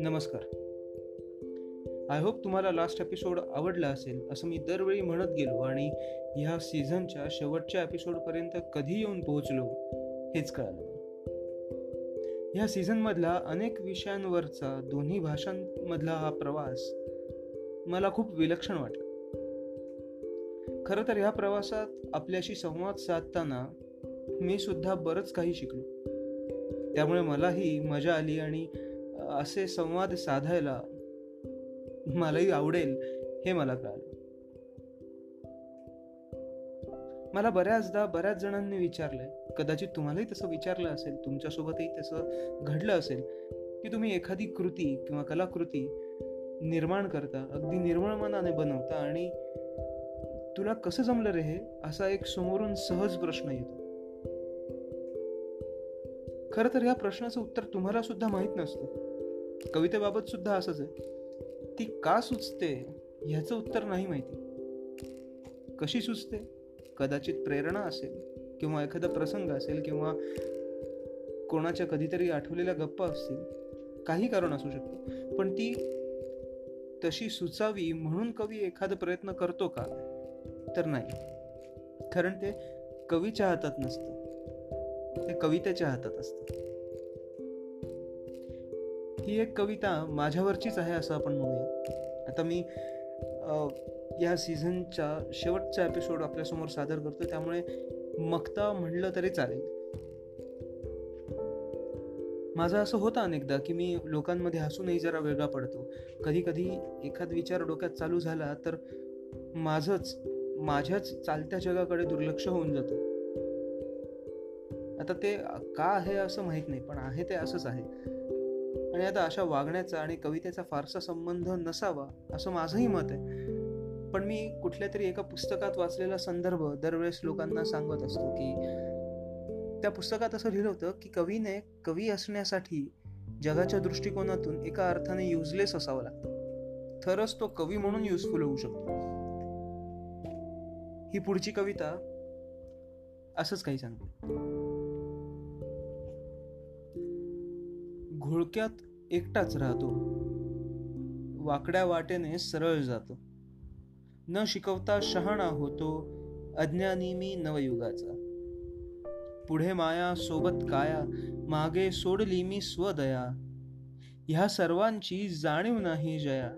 नमस्कार. I hope तुम्हाला last episode आवडला असेल असं मी दरवेळी म्हणत गेलो आणि ह्या सीझनच्या शेवटच्या एपिसोडपर्यंत कधी येऊन पोहोचलो हेच कळालं. ह्या सीझनमधला अनेक विषयांवरचा दोन्ही भाषांमधला हा प्रवास मला खूप विलक्षण वाटला. खरं तर ह्या प्रवासात आपल्याशी संवाद साधताना मी सुद्धा बरंच काही शिकलो. त्यामुळे मलाही मजा आली आणि असे संवाद साधायला मलाही आवडेल हे मला कळालं. मला बऱ्याचदा बऱ्याच जणांनी विचारलंय कदाचित तुम्हालाही तसं विचारलं असेल तुमच्यासोबतही तसं घडलं असेल की तुम्ही एखादी कृती किंवा कलाकृती निर्माण करता अगदी निर्मळ मनाने बनवता आणि तुला कसं जमलं रे हे? असा एक समोरून सहज प्रश्न येतो. खरं तर या प्रश्नाचं उत्तर तुम्हाला सुद्धा माहीत नसतं. कवितेबाबत सुद्धा असंच आहे. ती का सुचते ह्याचं उत्तर नाही माहिती. कशी सुचते? कदाचित प्रेरणा असेल किंवा एखादा प्रसंग असेल किंवा कोणाच्या कधीतरी आठवलेल्या गप्पा असतील. काही कारण असू शकतं. पण ती तशी सुचावी म्हणून कवी एखादा प्रयत्न करतो का? तर नाही. कारण ते कवीच्या हातात नसतं. ते कवितेच्या हातात असतं. ही एक कविता माझ्यावरचीच आहे असं आपण म्हणूया. आता मी या सीझनच्या शेवटचा एपिसोड आपल्यासमोर सादर करतो त्यामुळे मक्ता म्हणलं तरी चालेल. माझं असं होतं अनेकदा की मी लोकांमध्ये हसूनही जरा वेगळा पडतो. कधी कधी एखाद विचार डोक्यात चालू झाला तर माझंच माझ्याच चालत्या जगाकडे दुर्लक्ष होऊन जातं. आता ते का आहे असं माहीत नाही पण आहे ते असंच आहे. आणि आता अशा वागण्याचा आणि कवितेचा फारसा संबंध नसावा असं माझंही मत आहे. पण मी कुठल्या तरी एका पुस्तकात वाचलेला संदर्भ दरवेळेस लोकांना सांगत असतो की त्या पुस्तकात असं लिहिलं होतं की कवीने कवी असण्यासाठी जगाच्या दृष्टिकोनातून एका अर्थाने युजलेस असावं लागतं. तरच तो कवी म्हणून युजफुल होऊ शकतो. ही पुढची कविता असंच काही सांगते. घोळक्यात एकटाच राहतो. वाकड्या वाटेने सरळ जातो. न शिकवता शहाणा होतो अज्ञानी मी नवयुगाचा. पुढे माया सोबत काया मागे सोडली मी स्वदया. ह्या सर्वांची जाणीव नाही जया.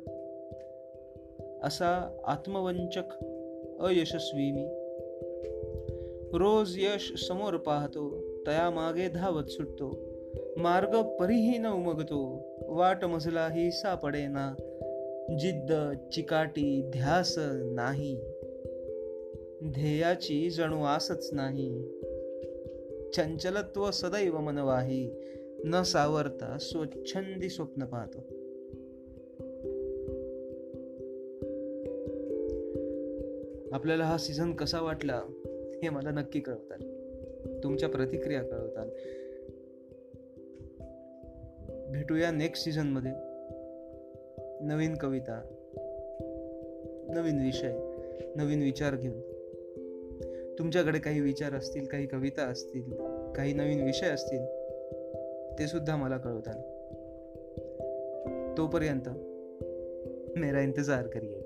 असा आत्मवंचक अयशस्वी मी. रोज यश समोर पाहतो तया मागे धावत सुटतो. मार्ग परीही न उमगतो वाट मजलाही सापडेना जिद्द चिकाटी ध्यास नाही. ध्येयाची जणू आसच नाही. चंचलत्व सदैव मनवाही न सावरता स्वच्छंदी स्वप्न पाहतो. आपल्याला हा सीझन कसा वाटला हे मला नक्की कळवताल. तुमच्या प्रतिक्रिया कळवताल. भेटूया नेक्स्ट सीझनमध्ये नवीन कविता नवीन विषय नवीन विचार घेऊन. तुमच्याकडे काही विचार असतील काही कविता असतील काही नवीन विषय असतील ते सुद्धा मला कळवताल. तोपर्यंत मेरा इंतजार करिए.